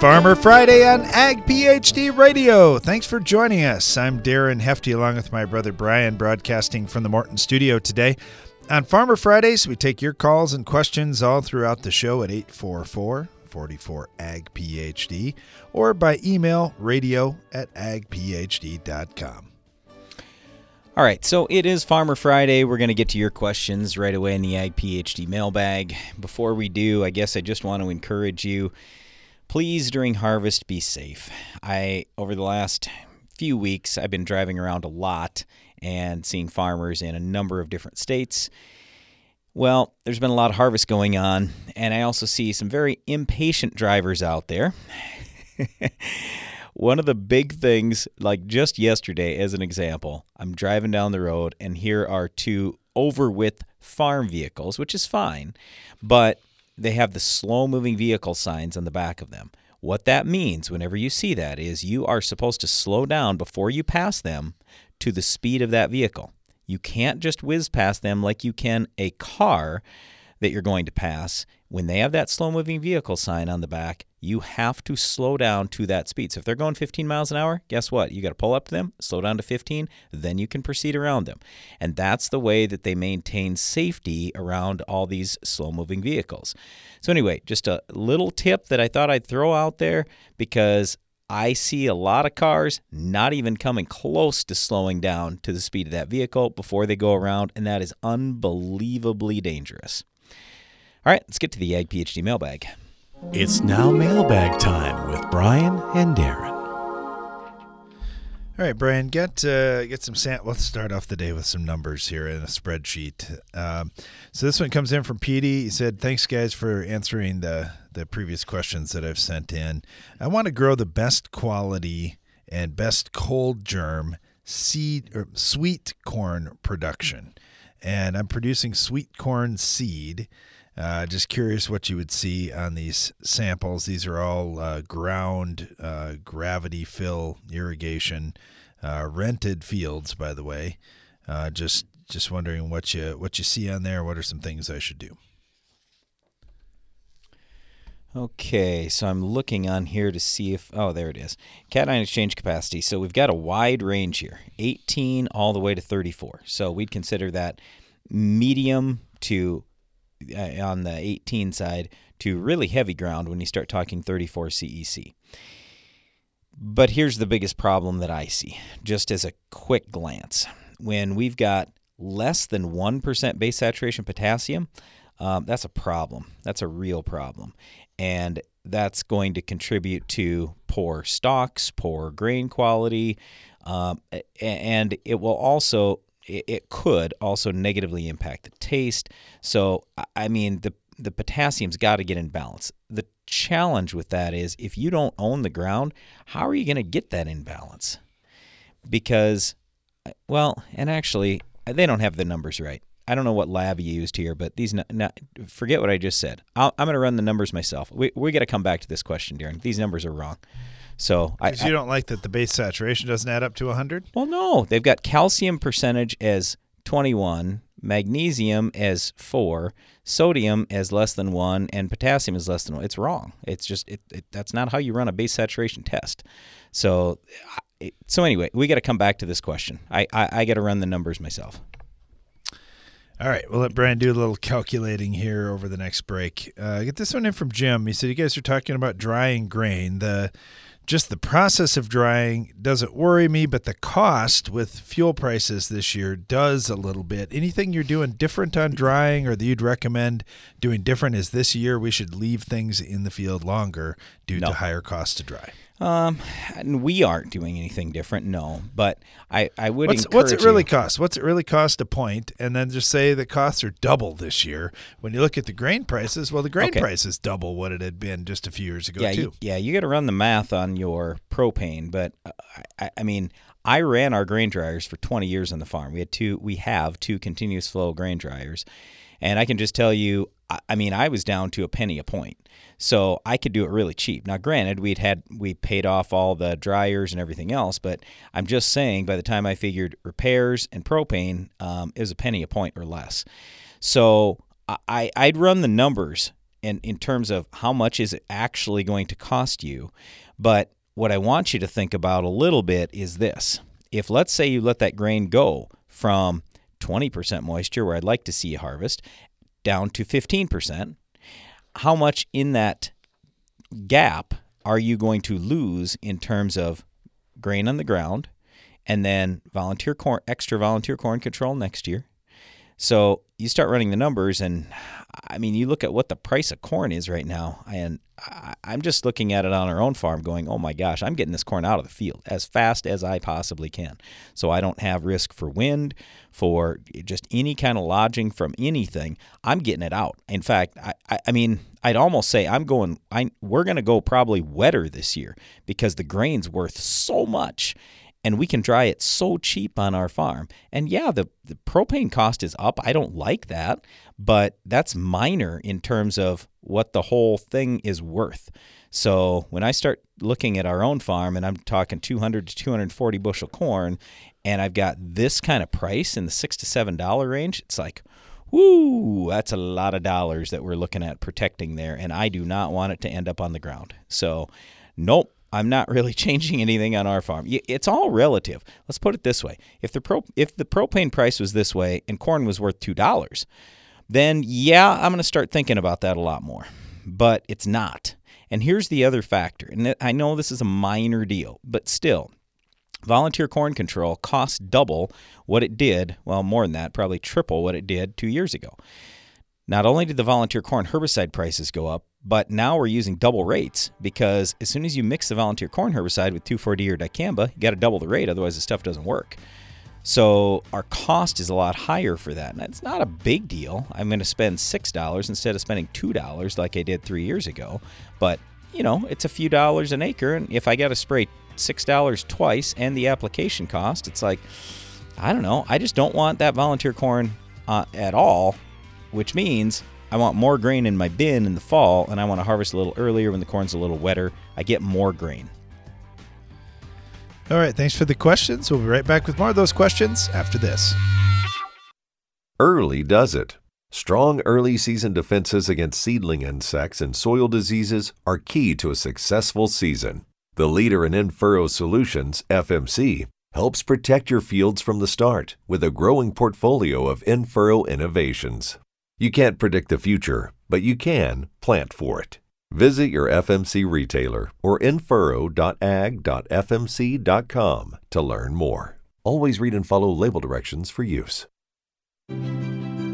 Farmer Friday on Ag PhD Radio. Thanks for joining us. I'm Darren Hefty along with my brother Brian, broadcasting from the Morton studio today. On Farmer Fridays, we take your calls and questions all throughout the show at 844 44 Ag PhD or by email radio at agphd.com. All right, so it is Farmer Friday. We're going to get to your questions right away in the Ag PhD mailbag. Before we do, I guess I just want to encourage you please during harvest be safe. I over the last few weeks I've been driving around a lot and seeing farmers in a number of different states. Well, there's been a lot of harvest going on, and I also see some very impatient drivers out there. One of the big things, like just yesterday, as an example, I'm driving down the road, and here are two over width farm vehicles, which is fine, but they have the slow moving vehicle signs on the back of them. What that means, whenever you see that, is you are supposed to slow down before you pass them to the speed of that vehicle. You can't just whiz past them like you can a car that you're going to pass. When they have that slow moving vehicle sign on the back, you have to slow down to that speed. So if they're going 15 miles an hour, guess what? You got to pull up to them, slow down to 15, then you can proceed around them. And that's the way that they maintain safety around all these slow moving vehicles. So, anyway, just a little tip that I thought I'd throw out there because I see a lot of cars not even coming close to slowing down to the speed of that vehicle before they go around, and that is unbelievably dangerous. All right, let's get to the Ag PhD mailbag. It's now mailbag time with Brian and Darren. All right, Brian, get uh, get some sam- Let's start off the day with some numbers here in a spreadsheet. Um, so this one comes in from Petey. He said, "Thanks, guys, for answering the the previous questions that I've sent in. I want to grow the best quality and best cold germ seed or sweet corn production, and I'm producing sweet corn seed." Uh, just curious what you would see on these samples. These are all uh, ground uh, gravity fill irrigation, uh, rented fields, by the way. Uh, just just wondering what you what you see on there. What are some things I should do? Okay, so I'm looking on here to see if oh there it is. Cation exchange capacity. So we've got a wide range here, 18 all the way to 34. So we'd consider that medium to uh, on the 18 side to really heavy ground when you start talking 34 CEC. But here's the biggest problem that I see, just as a quick glance. When we've got less than 1% base saturation potassium, um, that's a problem. That's a real problem. And that's going to contribute to poor stocks, poor grain quality, um, and it will also it, could also negatively impact the taste. So, I mean, the the potassium's got to get in balance. The challenge with that is if you don't own the ground, how are you going to get that in balance? Because, uh, well, and actually, they don't have the numbers right. I don't know what lab you used here, but these forget what I just said. i am going to run the numbers myself. We we got to come back to this question, Darren. These numbers are wrong. So I, you don't like that the base saturation doesn't add up to 100? Well, no. They've got calcium percentage as 21, magnesium as 4, sodium as less than 1, and potassium is less than 1. It's wrong. It's just it, it that's not how you run a base saturation test. So so anyway, we got to come back to this question. I I, I got to run the numbers myself. All right, we'll let Brian do a little calculating here over the next break. Uh, get this one in from Jim. He said you guys are talking about drying grain. The just the process of drying doesn't worry me, but the cost with fuel prices this year does a little bit. Anything you're doing different on drying or that you'd recommend doing different is this year we should leave things in the field longer due no. to higher costs to dry. Um, we aren't doing anything different, no. But I, I would. What's, what's it really you, cost? What's it really cost a point? And then just say the costs are double this year. When you look at the grain prices, well, the grain okay. price is double what it had been just a few years ago, yeah, too. You, yeah, you got to run the math on your propane. But uh, I, I mean, I ran our grain dryers for 20 years on the farm. We had two. We have two continuous flow grain dryers, and I can just tell you, I, mean, I was down to a penny a point. So I could do it really cheap. Now, granted, we'd had we paid off all the dryers and everything else, but I'm just saying by the time I figured repairs and propane, um, it was a penny a point or less. So I I'd run the numbers and in terms of how much is it actually going to cost you. But what I want you to think about a little bit is this. If let's say you let that grain go from 20% moisture where I'd like to see you harvest down to 15%, how much in that gap are you going to lose in terms of grain on the ground and then volunteer corn extra volunteer corn control next year? So you start running the numbers, and I mean, you look at what the price of corn is right now, and I'm just looking at it on our own farm going, oh my gosh, I'm getting this corn out of the field as fast as I possibly can. So I don't have risk for wind, for just any kind of lodging from anything. I'm getting it out. In fact, I, I, mean, I'd almost say I'm going, I, we're going to go probably wetter this year because the grain's worth so much and we can dry it so cheap on our farm. And yeah, the, the propane cost is up. I don't like that, but that's minor in terms of what the whole thing is worth. So when I start looking at our own farm and I'm talking 200 to 240 bushel corn, and I've got this kind of price in the six to seven dollar range, it's like, whoo, that's a lot of dollars that we're looking at protecting there, and I do not want it to end up on the ground. So, nope, I'm not really changing anything on our farm. It's all relative. Let's put it this way: if the pro, if the propane price was this way and corn was worth two dollars, then yeah, I'm going to start thinking about that a lot more. But it's not. And here's the other factor, and I know this is a minor deal, but still, volunteer corn control costs double what it did. Well, more than that, probably triple what it did two years ago. Not only did the volunteer corn herbicide prices go up, but now we're using double rates because as soon as you mix the volunteer corn herbicide with 2,4-D or dicamba, you got to double the rate, otherwise the stuff doesn't work. So our cost is a lot higher for that. And it's not a big deal. I'm going to spend $6 instead of spending $2 like I did three years ago. But, you know, it's a few dollars an acre. And if I got to spray $6 twice and the application cost, it's like, I don't know. I just don't want that volunteer corn uh, at all which means I want more grain in my bin in the fall and I want to harvest a little earlier when the corn's a little wetter. I get more grain. All right, thanks for the questions. We'll be right back with more of those questions after this. Early does it. Strong early season defenses against seedling insects and soil diseases are key to a successful season. The leader in in-furrow solutions, FMC, helps protect your fields from the start with a growing portfolio of in-furrow innovations. You can't predict the future, but you can plant for it. Visit your FMC retailer or infurrow.ag.fmc.com to learn more. Always read and follow label directions for use.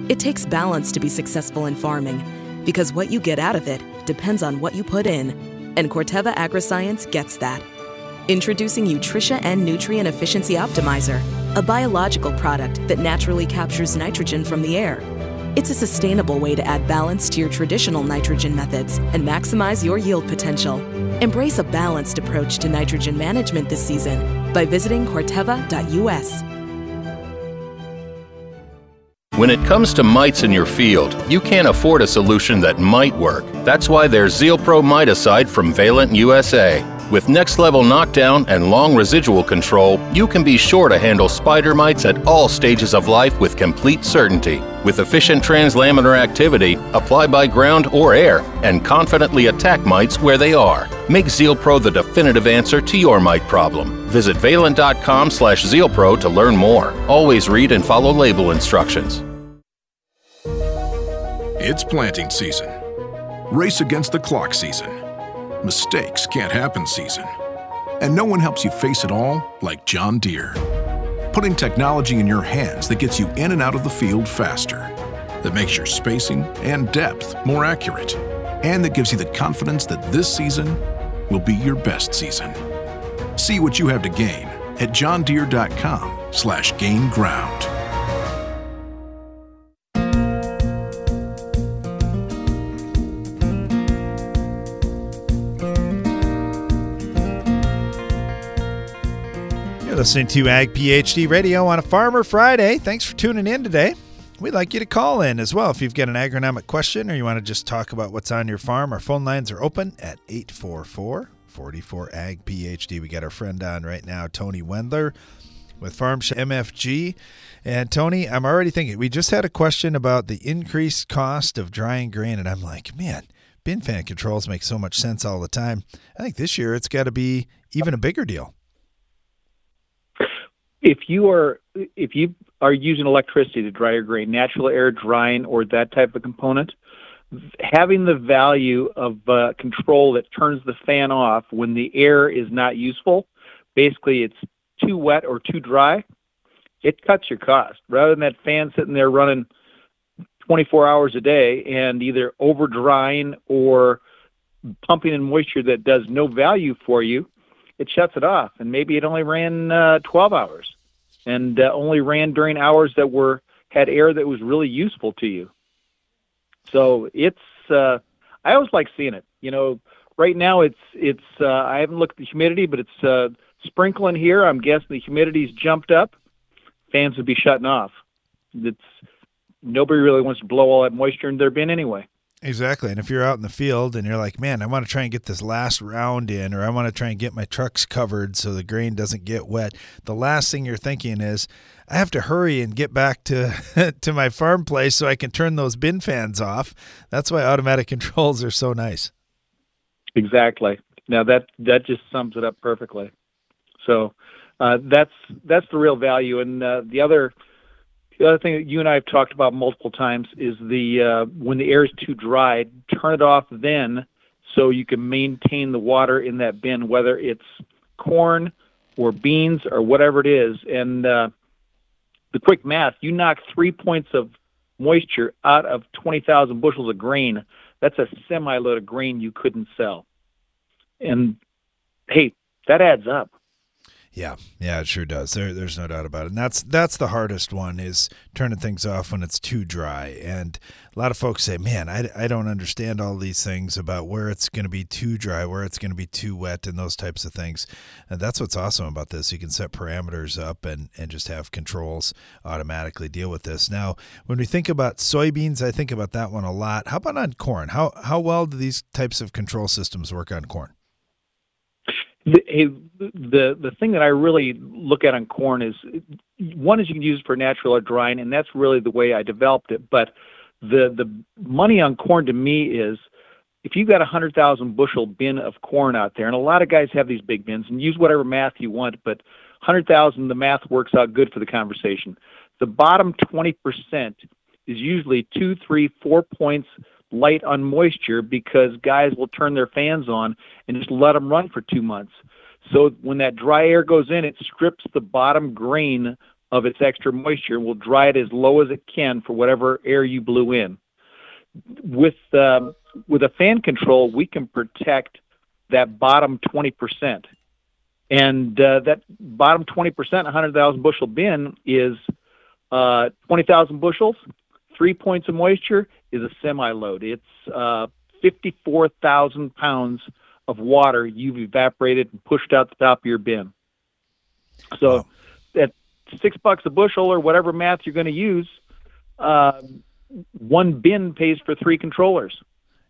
It takes balance to be successful in farming because what you get out of it depends on what you put in. And Corteva Agriscience gets that. Introducing Utrisha N Nutrient Efficiency Optimizer, a biological product that naturally captures nitrogen from the air it's a sustainable way to add balance to your traditional nitrogen methods and maximize your yield potential. Embrace a balanced approach to nitrogen management this season by visiting Corteva.us. When it comes to mites in your field, you can't afford a solution that might work. That's why there's Zeal Pro Miticide from Valent USA. With next level knockdown and long residual control, you can be sure to handle spider mites at all stages of life with complete certainty. With efficient translaminar activity, apply by ground or air, and confidently attack mites where they are. Make ZealPro the definitive answer to your mite problem. Visit valent.com slash ZealPro to learn more. Always read and follow label instructions. It's planting season. Race against the clock season mistakes can't happen season. And no one helps you face it all like John Deere. Putting technology in your hands that gets you in and out of the field faster, that makes your spacing and depth more accurate, and that gives you the confidence that this season will be your best season. See what you have to gain at johndeere.com slash gain ground. Listening to Ag PhD Radio on a Farmer Friday. Thanks for tuning in today. We'd like you to call in as well if you've got an agronomic question or you want to just talk about what's on your farm. Our phone lines are open at 844 44 Ag PhD. We got our friend on right now, Tony Wendler with Farm MFG. And Tony, I'm already thinking, we just had a question about the increased cost of drying grain, and I'm like, man, bin fan controls make so much sense all the time. I think this year it's got to be even a bigger deal. If you are if you are using electricity to dry your grain, natural air drying or that type of component, having the value of uh, control that turns the fan off when the air is not useful, basically it's too wet or too dry, it cuts your cost. Rather than that fan sitting there running 24 hours a day and either over drying or pumping in moisture that does no value for you, it shuts it off. And maybe it only ran uh, 12 hours and uh, only ran during hours that were had air that was really useful to you. So it's uh, I always like seeing it. You know, right now it's it's uh, I haven't looked at the humidity, but it's uh, sprinkling here. I'm guessing the humidity's jumped up. Fans would be shutting off. It's nobody really wants to blow all that moisture in their bin anyway. Exactly. And if you're out in the field and you're like, man, I want to try and get this last round in, or I want to try and get my trucks covered so the grain doesn't get wet, the last thing you're thinking is, I have to hurry and get back to to my farm place so I can turn those bin fans off. That's why automatic controls are so nice. Exactly. Now that that just sums it up perfectly. So uh, that's that's the real value. And uh, the other the other thing that you and I have talked about multiple times is the uh, when the air is too dry, turn it off then, so you can maintain the water in that bin, whether it's corn or beans or whatever it is. And uh, the quick math: you knock three points of moisture out of twenty thousand bushels of grain. That's a semi load of grain you couldn't sell. And hey, that adds up. Yeah, yeah, it sure does. There, there's no doubt about it. And that's that's the hardest one is turning things off when it's too dry. And a lot of folks say, "Man, I, I don't understand all these things about where it's going to be too dry, where it's going to be too wet, and those types of things." And that's what's awesome about this. You can set parameters up and and just have controls automatically deal with this. Now, when we think about soybeans, I think about that one a lot. How about on corn? How how well do these types of control systems work on corn? The, the the thing that I really look at on corn is one is you can use it for natural air drying, and that's really the way I developed it. But the the money on corn to me is if you've got a hundred thousand bushel bin of corn out there, and a lot of guys have these big bins, and use whatever math you want, but hundred thousand the math works out good for the conversation. The bottom twenty percent is usually two, three, four points light on moisture because guys will turn their fans on and just let them run for two months. So when that dry air goes in, it strips the bottom grain of its extra moisture and will dry it as low as it can for whatever air you blew in. With um, with a fan control, we can protect that bottom 20%. And uh, that bottom 20%, 100,000 bushel bin is uh, 20,000 bushels, three points of moisture, is a semi load. It's uh, 54,000 pounds of water you've evaporated and pushed out the top of your bin. So wow. at six bucks a bushel or whatever math you're going to use, uh, one bin pays for three controllers.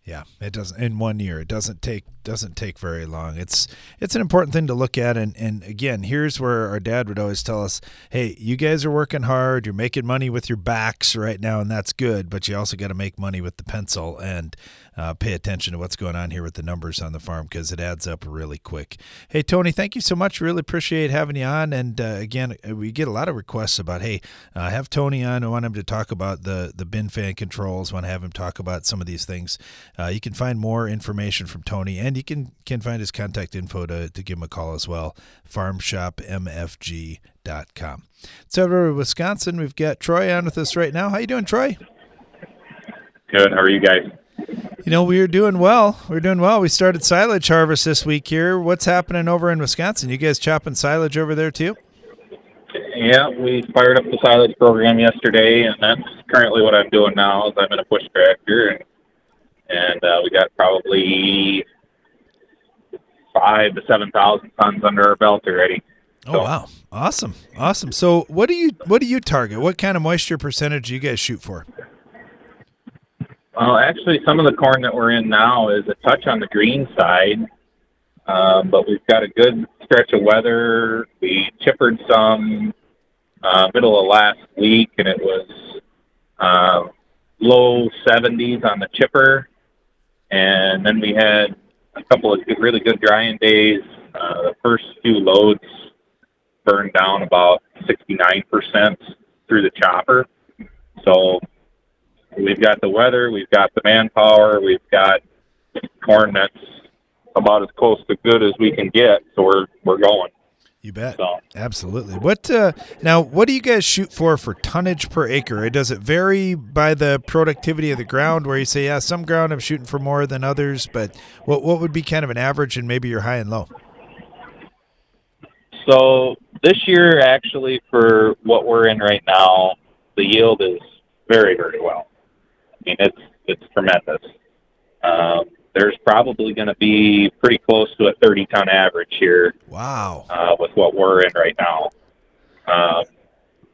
Yeah, it doesn't in one year. It doesn't take doesn't take very long. It's it's an important thing to look at and and again, here's where our dad would always tell us, "Hey, you guys are working hard. You're making money with your backs right now and that's good, but you also got to make money with the pencil and uh, pay attention to what's going on here with the numbers on the farm because it adds up really quick. Hey, Tony, thank you so much. Really appreciate having you on. And uh, again, uh, we get a lot of requests about, hey, uh, have Tony on. I want him to talk about the, the bin fan controls, want to have him talk about some of these things. Uh, you can find more information from Tony and you can, can find his contact info to, to give him a call as well. FarmShopMFG.com. So over to Wisconsin, we've got Troy on with us right now. How you doing, Troy? Good. How are you guys? You know, we are doing well. We're doing well. We started silage harvest this week here. What's happening over in Wisconsin? You guys chopping silage over there too? Yeah, we fired up the silage program yesterday, and that's currently what I'm doing now. Is I'm in a push tractor, and and uh, we got probably five to seven thousand tons under our belt already. Oh so, wow, awesome, awesome. So what do you what do you target? What kind of moisture percentage do you guys shoot for? Well, actually, some of the corn that we're in now is a touch on the green side, um, but we've got a good stretch of weather. We chippered some uh, middle of last week, and it was uh, low 70s on the chipper. and then we had a couple of really good drying days. Uh, the first few loads burned down about 69% through the chopper. So we've got the weather, we've got the manpower, we've got corn that's about as close to good as we can get. So we're we're going. You bet. So Absolutely. What uh, now? What do you guys shoot for for tonnage per acre? Does it vary by the productivity of the ground? Where you say, yeah, some ground I'm shooting for more than others, but what what would be kind of an average and maybe your high and low? So this year, actually, for what we're in right now, the yield is very, very well. I mean, it's it's tremendous. Um, there's probably going to be pretty close to a 30 ton average here Wow. uh, with what we're in right now. Um,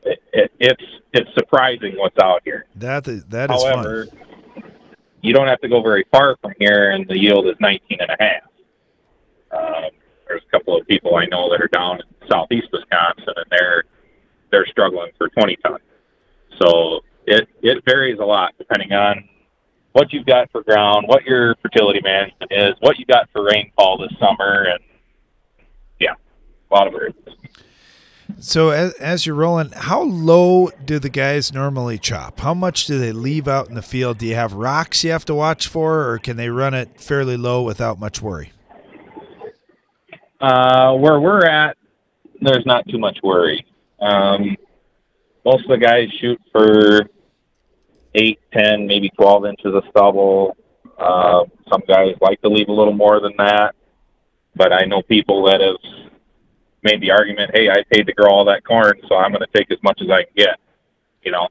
it, it, it's it's surprising what's out here. That is, that is However, fun. you don't have to go very far from here, and the yield is 19 and a half. Um, there's a couple of people I know that are down in southeast Wisconsin, and they're they're struggling for 20 ton. So it it varies a lot depending on what you've got for ground, what your fertility management is, what you got for rainfall this summer, and yeah, a lot of variables. So as, as you're rolling, how low do the guys normally chop? How much do they leave out in the field? Do you have rocks you have to watch for, or can they run it fairly low without much worry? Uh, where we're at, there's not too much worry. Um, most of the guys shoot for eight, ten, maybe twelve inches of stubble. Uh, some guys like to leave a little more than that, but I know people that have made the argument, "Hey, I paid to grow all that corn, so I'm going to take as much as I can get." You know,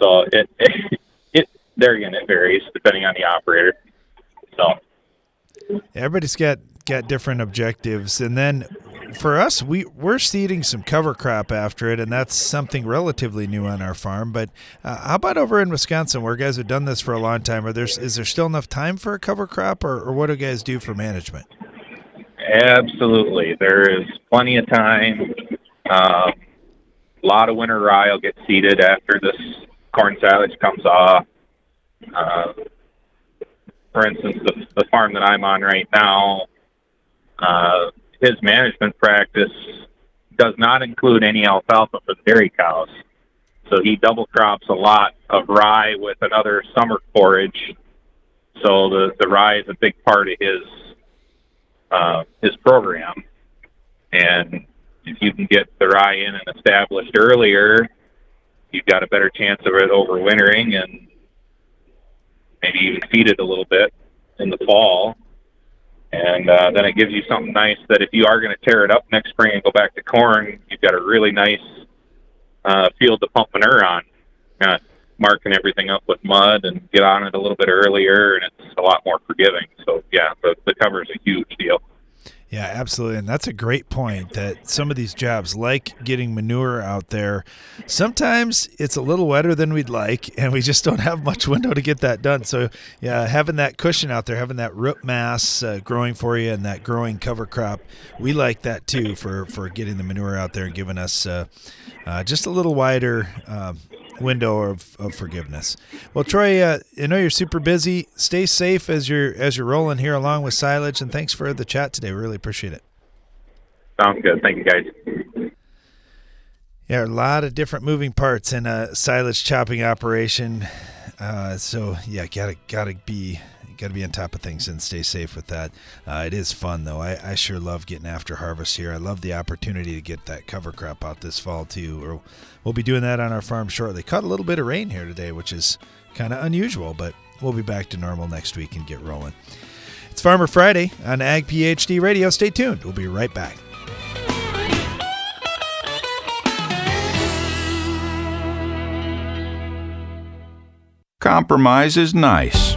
so it it, it there again it varies depending on the operator. So Everybody's got got different objectives, and then for us, we we're seeding some cover crop after it, and that's something relatively new on our farm. But uh, how about over in Wisconsin, where guys have done this for a long time? Are there is there still enough time for a cover crop, or, or what do guys do for management? Absolutely. There is plenty of time. Um, a lot of winter rye will get seeded after this corn silage comes off. Uh, for instance, the, the farm that I'm on right now, uh, his management practice does not include any alfalfa for the dairy cows. So he double crops a lot of rye with another summer forage. So the, the rye is a big part of his uh, his program. And if you can get the rye in and established earlier, you've got a better chance of it overwintering and maybe even feed it a little bit in the fall. And uh, then it gives you something nice that if you are going to tear it up next spring and go back to corn, you've got a really nice uh, field to pump manure on. Not marking everything up with mud and get on it a little bit earlier, and it's a lot more forgiving. So yeah, the, the cover is a huge deal. Yeah, absolutely. And that's a great point that some of these jobs, like getting manure out there, sometimes it's a little wetter than we'd like, and we just don't have much window to get that done. So, yeah, having that cushion out there, having that root mass uh, growing for you and that growing cover crop, we like that too for, for getting the manure out there and giving us uh, uh, just a little wider. Window of, of forgiveness. Well, Troy, uh, I know you're super busy. Stay safe as you're as you're rolling here along with silage, and thanks for the chat today. We really appreciate it. Sounds good. Thank you, guys. Yeah, a lot of different moving parts in a silage chopping operation. Uh, so yeah, gotta gotta be gotta be on top of things and stay safe with that. Uh, it is fun though. I, I sure love getting after harvest here. I love the opportunity to get that cover crop out this fall too. Or we'll be doing that on our farm shortly. Caught a little bit of rain here today, which is kind of unusual, but we'll be back to normal next week and get rolling. It's Farmer Friday on Ag PhD Radio. Stay tuned. We'll be right back. Compromise is nice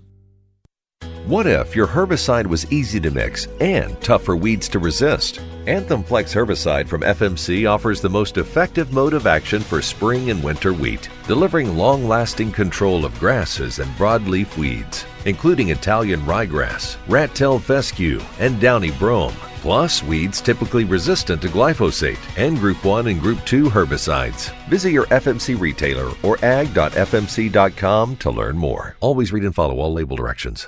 What if your herbicide was easy to mix and tough for weeds to resist? Anthem Flex herbicide from FMC offers the most effective mode of action for spring and winter wheat, delivering long lasting control of grasses and broadleaf weeds, including Italian ryegrass, rat tail fescue, and downy brome, plus weeds typically resistant to glyphosate and Group 1 and Group 2 herbicides. Visit your FMC retailer or ag.fmc.com to learn more. Always read and follow all label directions.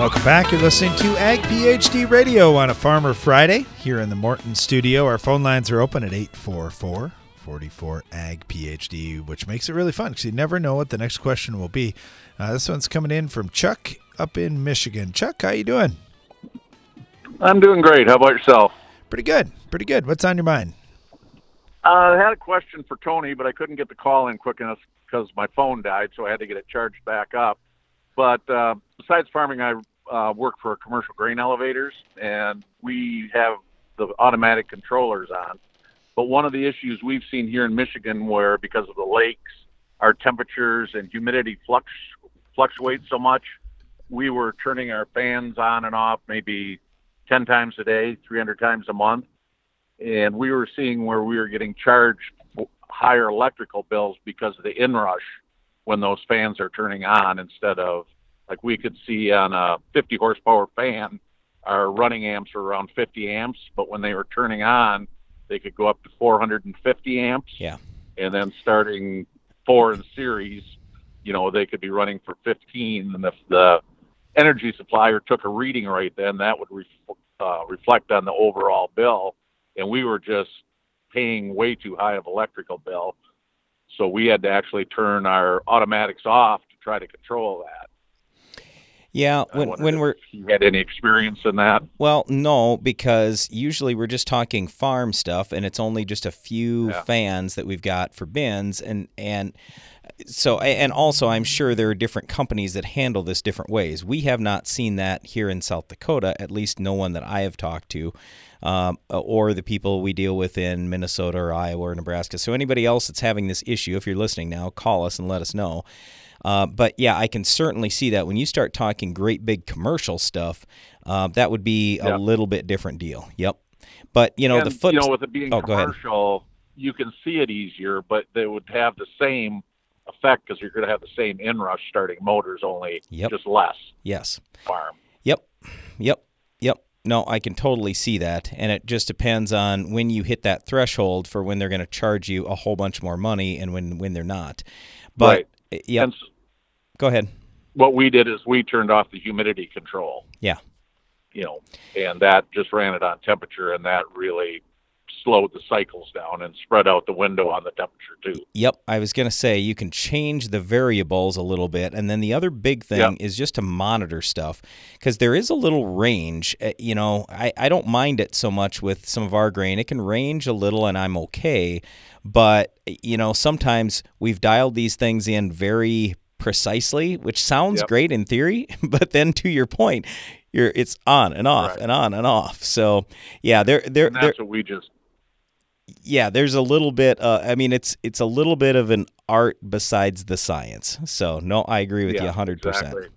Welcome back. You're listening to Ag PhD Radio on a Farmer Friday here in the Morton studio. Our phone lines are open at 844 44 Ag PhD, which makes it really fun because you never know what the next question will be. Uh, this one's coming in from Chuck up in Michigan. Chuck, how you doing? I'm doing great. How about yourself? Pretty good. Pretty good. What's on your mind? Uh, I had a question for Tony, but I couldn't get the call in quick enough because my phone died, so I had to get it charged back up. But uh, besides farming, I uh, work for commercial grain elevators, and we have the automatic controllers on. But one of the issues we've seen here in Michigan, where because of the lakes, our temperatures and humidity flux fluctuate so much, we were turning our fans on and off maybe 10 times a day, 300 times a month, and we were seeing where we were getting charged higher electrical bills because of the inrush when those fans are turning on instead of like we could see on a 50 horsepower fan, our running amps were around 50 amps, but when they were turning on, they could go up to 450 amps. Yeah. And then starting four in series, you know, they could be running for 15. And if the energy supplier took a reading right then, that would re- uh, reflect on the overall bill. And we were just paying way too high of electrical bill. So we had to actually turn our automatics off to try to control that. Yeah, when when we're you had any experience in that? Well, no, because usually we're just talking farm stuff, and it's only just a few Yeah. fans that we've got for bins, and and so and also I'm sure there are different companies that handle this different ways. We have not seen that here in South Dakota, at least no one that I have talked to, um, or the people we deal with in Minnesota or Iowa or Nebraska. So anybody else that's having this issue, if you're listening now, call us and let us know. Uh, but yeah, I can certainly see that when you start talking great big commercial stuff, uh, that would be a little bit different deal. Yep. But you know and, the foot. you know, with it being oh, commercial, you can see it easier, but they would have the same effect because you're going to have the same inrush starting motors, only Yep. just less Yes. farm. Yep. Yep. Yep. no, I can totally see that, and it just depends on when you hit that threshold for when they're going to charge you a whole bunch more money and when when they're not. But Right. Yeah, s- go ahead. what we did is we turned off the humidity control. Yeah. You know, and that just ran it on temperature, and that really slowed the cycles down and spread out the window on the temperature too. Yep, I was going to say you can change the variables a little bit. And then the other big thing Yep. is just to monitor stuff because there is a little range. Uh, You know, I, I don't mind it so much with some of our grain. It can range a little and I'm okay. But, you know, sometimes we've dialed these things in very precisely, which sounds Yep. great in theory. But then to your point, you're, it's on and off Right. and on and off. So, yeah, there, there, And there, that's what we just yeah there's a little bit uh, i mean it's it's a little bit of an art besides the science so no i agree with you Yeah, 100% exactly.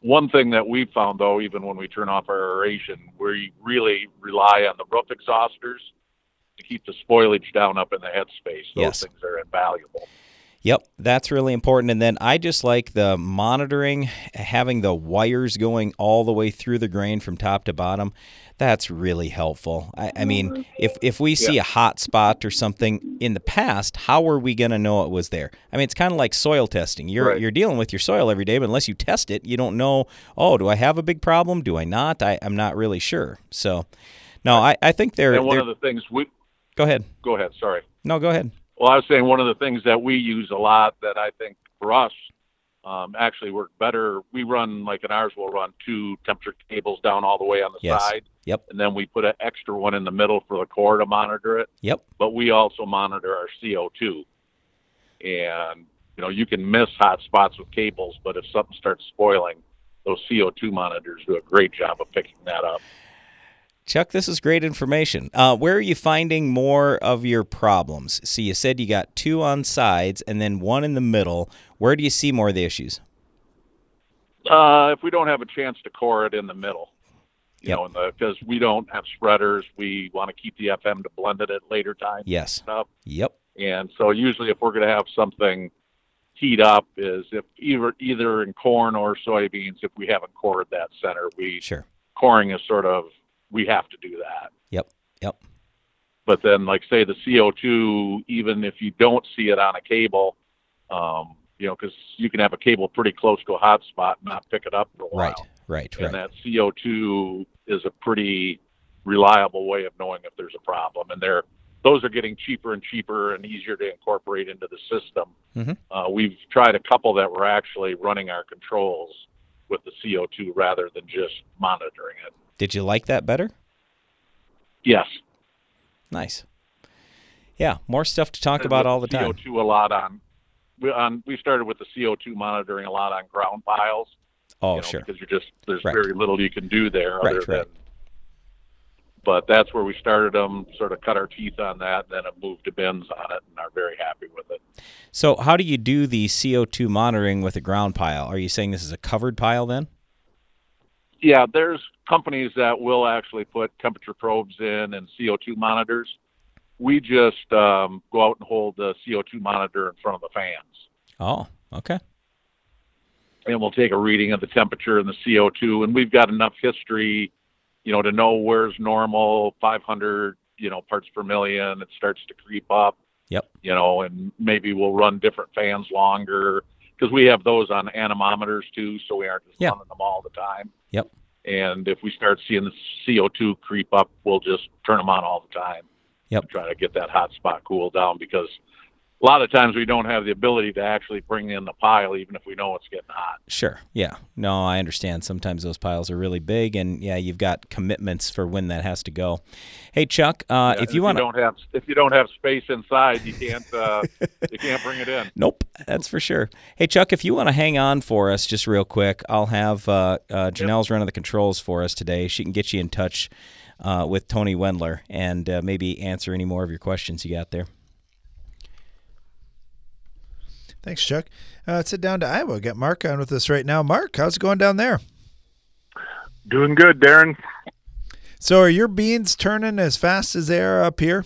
One thing that we found though, even when we turn off our aeration, we really rely on the roof exhausters to keep the spoilage down up in the headspace. Those Yes. things are invaluable. Yep, that's really important. And then I just like the monitoring, having the wires going all the way through the grain from top to bottom. That's really helpful. I, I mean, if if we see Yeah. a hot spot or something in the past, how are we going to know it was there? I mean, it's kind of like soil testing. You're Right. you're dealing with your soil every day, but unless you test it, you don't know. Oh, do I have a big problem? Do I not? I, I'm not really sure. So, no, I, I think they're. and one they're of the things we go ahead. go ahead, sorry. No, go ahead. Well, I was saying one of the things that we use a lot that I think for us um, actually work better. We run like in ours, we'll run two temperature cables down all the way on the Yes. side, Yep. and then we put an extra one in the middle for the core to monitor it. Yep. But we also monitor our CO2, and you know you can miss hot spots with cables, but if something starts spoiling, those CO2 monitors do a great job of picking that up. Chuck, this is great information. Uh, where are you finding more of your problems? So you said you got two on sides and then one in the middle. Where do you see more of the issues? Uh, if we don't have a chance to core it in the middle, you Yep. know, because we don't have spreaders, we want to keep the FM to blend it at later times. Yes. Stuff. Yep. And so usually, if we're going to have something heat up, is if either either in corn or soybeans, if we haven't cored that center, we Sure. coring is sort of we have to do that. Yep. Yep. But then, like say the CO2, even if you don't see it on a cable, um, you know, because you can have a cable pretty close to a hot spot and not pick it up for a while. Right. Right. And Right. that CO2 is a pretty reliable way of knowing if there's a problem. And they're those are getting cheaper and cheaper and easier to incorporate into the system. Mhm. Uh, we've tried a couple that we're actually running our controls with the CO2 rather than just monitoring it. Did you like that better? Yes. Nice. Yeah. More stuff to talk about all the time. CO2 a lot on. We, on we started with the CO2 monitoring a lot on ground piles. Oh, you know, sure. Because you're just there's Right. very little you can do there Right, other right. than. But that's where we started them. Sort of cut our teeth on that, then it moved to bins on it, and are very happy with it. So, how do you do the CO2 monitoring with a ground pile? Are you saying this is a covered pile then? Yeah, there's companies that will actually put temperature probes in and CO2 monitors. We just um, go out and hold the CO2 monitor in front of the fans. Oh, okay. and we'll take a reading of the temperature and the CO2, and we've got enough history, you know, to know where's normal, 500, you know, parts per million. It starts to creep up, Yep. you know, and maybe we'll run different fans longer because we have those on anemometers too, so we aren't just Yeah. running them all the time. Yep. And if we start seeing the CO2 creep up, we'll just turn them on all the time. Yep. Try to get that hot spot cooled down because a lot of times we don't have the ability to actually bring in the pile, even if we know it's getting hot. Sure. Yeah. No, I understand. Sometimes those piles are really big, and yeah, you've got commitments for when that has to go. Hey, Chuck, uh, Yeah, if you want to. don't have if you don't have space inside, you can't uh, you can't bring it in. Nope, that's for sure. Hey, Chuck, if you want to hang on for us just real quick, I'll have uh, uh, Janelle's running the controls for us today. She can get you in touch uh, with Tony Wendler and uh, maybe answer any more of your questions you got there. Thanks, Chuck. Uh, let's head down to Iowa. Got Mark on with us right now. Mark, how's it going down there? Doing good, Darren. So, are your beans turning as fast as they are up here?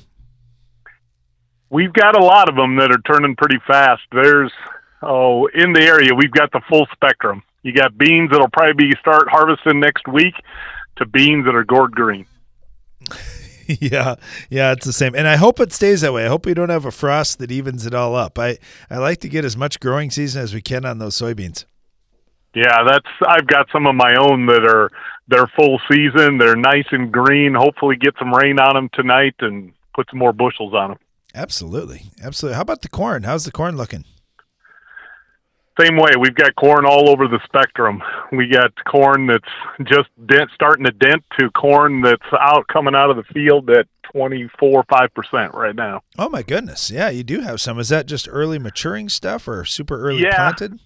We've got a lot of them that are turning pretty fast. There's oh, in the area, we've got the full spectrum. You got beans that'll probably be start harvesting next week to beans that are gourd green. yeah, yeah, it's the same, and I hope it stays that way. I hope we don't have a frost that evens it all up. I I like to get as much growing season as we can on those soybeans. Yeah, that's I've got some of my own that are they're full season. They're nice and green. Hopefully, get some rain on them tonight and put some more bushels on them. Absolutely, absolutely. How about the corn? How's the corn looking? Same way. We've got corn all over the spectrum. We got corn that's just dent, starting to dent to corn that's out coming out of the field at twenty four five percent right now. Oh my goodness! Yeah, you do have some. Is that just early maturing stuff or super early Yeah. planted?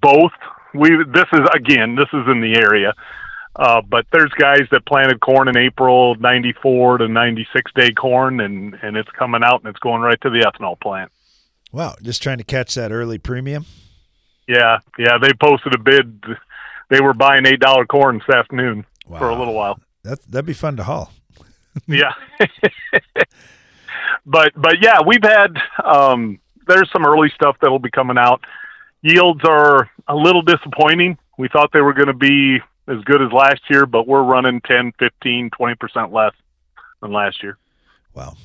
both. We this is again this is in the area, uh, but there's guys that planted corn in April '94 to '96 day corn, and and it's coming out and it's going right to the ethanol plant. Wow, just trying to catch that early premium. Yeah, yeah. They posted a bid. They were buying eight dollar corn this afternoon for a little while. That that'd be fun to haul. yeah. but but yeah, we've had um there's some early stuff that'll be coming out. Yields are a little disappointing. We thought they were going to be as good as last year, but we're running 10, 15, 20% less than last year. Wow.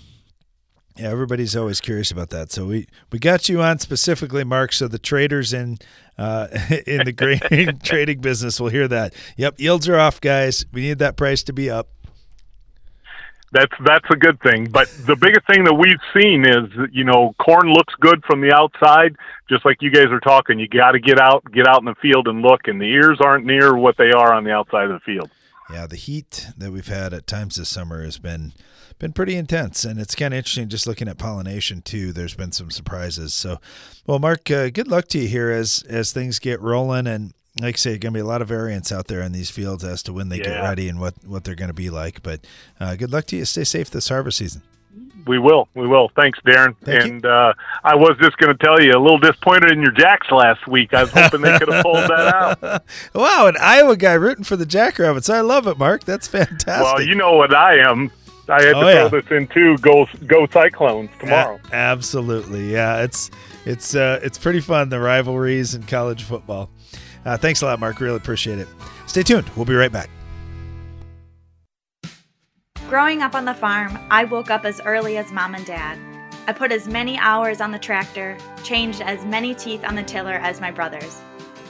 Yeah, everybody's always curious about that. So we we got you on specifically, Mark. So the traders in uh, in the grain trading business will hear that. Yep, yields are off, guys. We need that price to be up. That's that's a good thing. But the biggest thing that we've seen is, you know, corn looks good from the outside, just like you guys are talking. You got to get out, get out in the field and look, and the ears aren't near what they are on the outside of the field. Yeah, the heat that we've had at times this summer has been been pretty intense, and it's kind of interesting just looking at pollination too. There's been some surprises. So, well, Mark, uh, good luck to you here as as things get rolling, and like I say, going to be a lot of variance out there in these fields as to when they get ready and what what they're going to be like. But uh, good luck to you. Stay safe this harvest season. We will, we will. Thanks, Darren. and uh, I was just going to tell you, a little disappointed in your Jacks last week. I was hoping they could have pulled that out. wow, an Iowa guy rooting for the Jackrabbits. I love it, Mark. That's fantastic. Well, you know what I am. I had Oh, to yeah. throw this in too. Go, go Cyclones tomorrow. A- absolutely, yeah. It's it's uh, it's pretty fun the rivalries in college football. Uh, thanks a lot, Mark. Really appreciate it. Stay tuned. We'll be right back. Growing up on the farm, I woke up as early as mom and dad. I put as many hours on the tractor, changed as many teeth on the tiller as my brothers.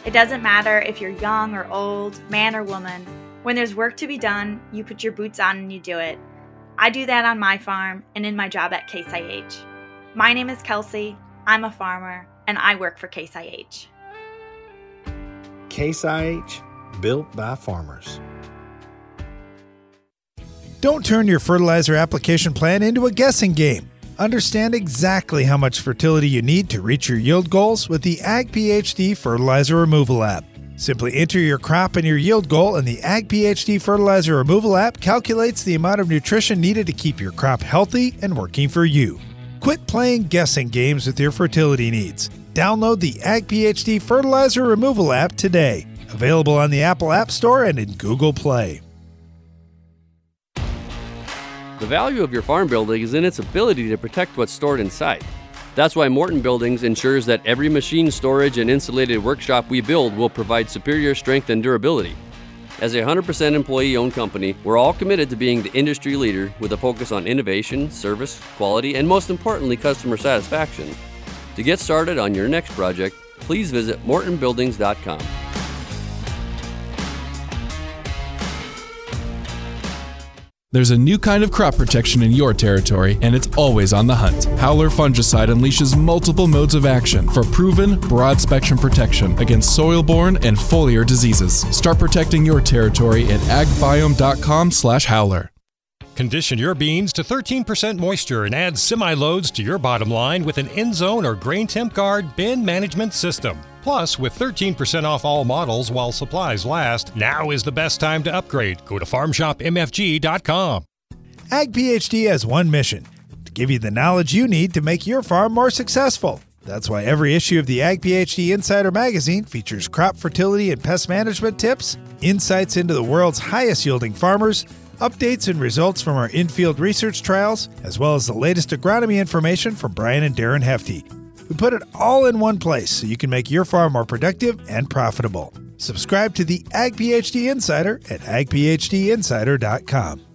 It doesn't matter if you're young or old, man or woman. When there's work to be done, you put your boots on and you do it. I do that on my farm and in my job at Case IH. My name is Kelsey, I'm a farmer, and I work for Case IH. Case IH, built by farmers. Don't turn your fertilizer application plan into a guessing game. Understand exactly how much fertility you need to reach your yield goals with the Ag PhD Fertilizer Removal app. Simply enter your crop and your yield goal, and the Ag PhD Fertilizer Removal app calculates the amount of nutrition needed to keep your crop healthy and working for you. Quit playing guessing games with your fertility needs. Download the Ag PhD Fertilizer Removal app today. Available on the Apple App Store and in Google Play. The value of your farm building is in its ability to protect what's stored inside. That's why Morton Buildings ensures that every machine storage and insulated workshop we build will provide superior strength and durability. As a 100% employee owned company, we're all committed to being the industry leader with a focus on innovation, service, quality, and most importantly, customer satisfaction. To get started on your next project, please visit mortonbuildings.com. There's a new kind of crop protection in your territory, and it's always on the hunt. Howler fungicide unleashes multiple modes of action for proven, broad spectrum protection against soil borne and foliar diseases. Start protecting your territory at agbiome.com/slash howler. Condition your beans to 13% moisture and add semi loads to your bottom line with an end zone or grain temp guard bin management system. Plus, with 13% off all models while supplies last, now is the best time to upgrade. Go to farmshopmfg.com. Ag PhD has one mission to give you the knowledge you need to make your farm more successful. That's why every issue of the Ag PhD Insider magazine features crop fertility and pest management tips, insights into the world's highest yielding farmers, updates and results from our in-field research trials, as well as the latest agronomy information from Brian and Darren Hefty. We put it all in one place so you can make your farm more productive and profitable. Subscribe to the Ag PhD Insider at agphdinsider.com.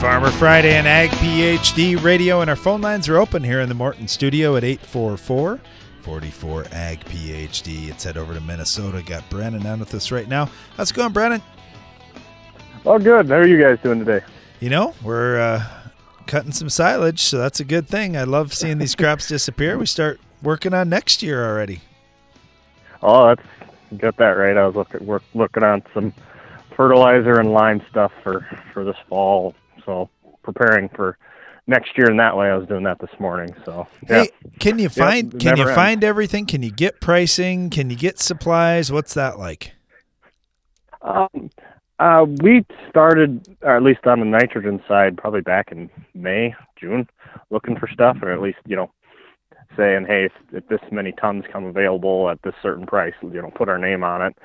Farmer Friday and Ag PhD Radio, and our phone lines are open here in the Morton studio at 844 44 Ag PhD. Let's head over to Minnesota. Got Brennan on with us right now. How's it going, Brennan? Oh, good. How are you guys doing today? You know, we're uh, cutting some silage, so that's a good thing. I love seeing these crops disappear. We start working on next year already. Oh, that's got that right. I was looking work, looking on some fertilizer and lime stuff for for this fall, so preparing for next year in that way. I was doing that this morning. So yeah. Hey, can you find can you ends. find everything? Can you get pricing? Can you get supplies? What's that like? Um, uh, we started, or at least on the nitrogen side, probably back in May, June, looking for stuff, or at least you know, saying, hey, if, if this many tons come available at this certain price, you know, put our name on it.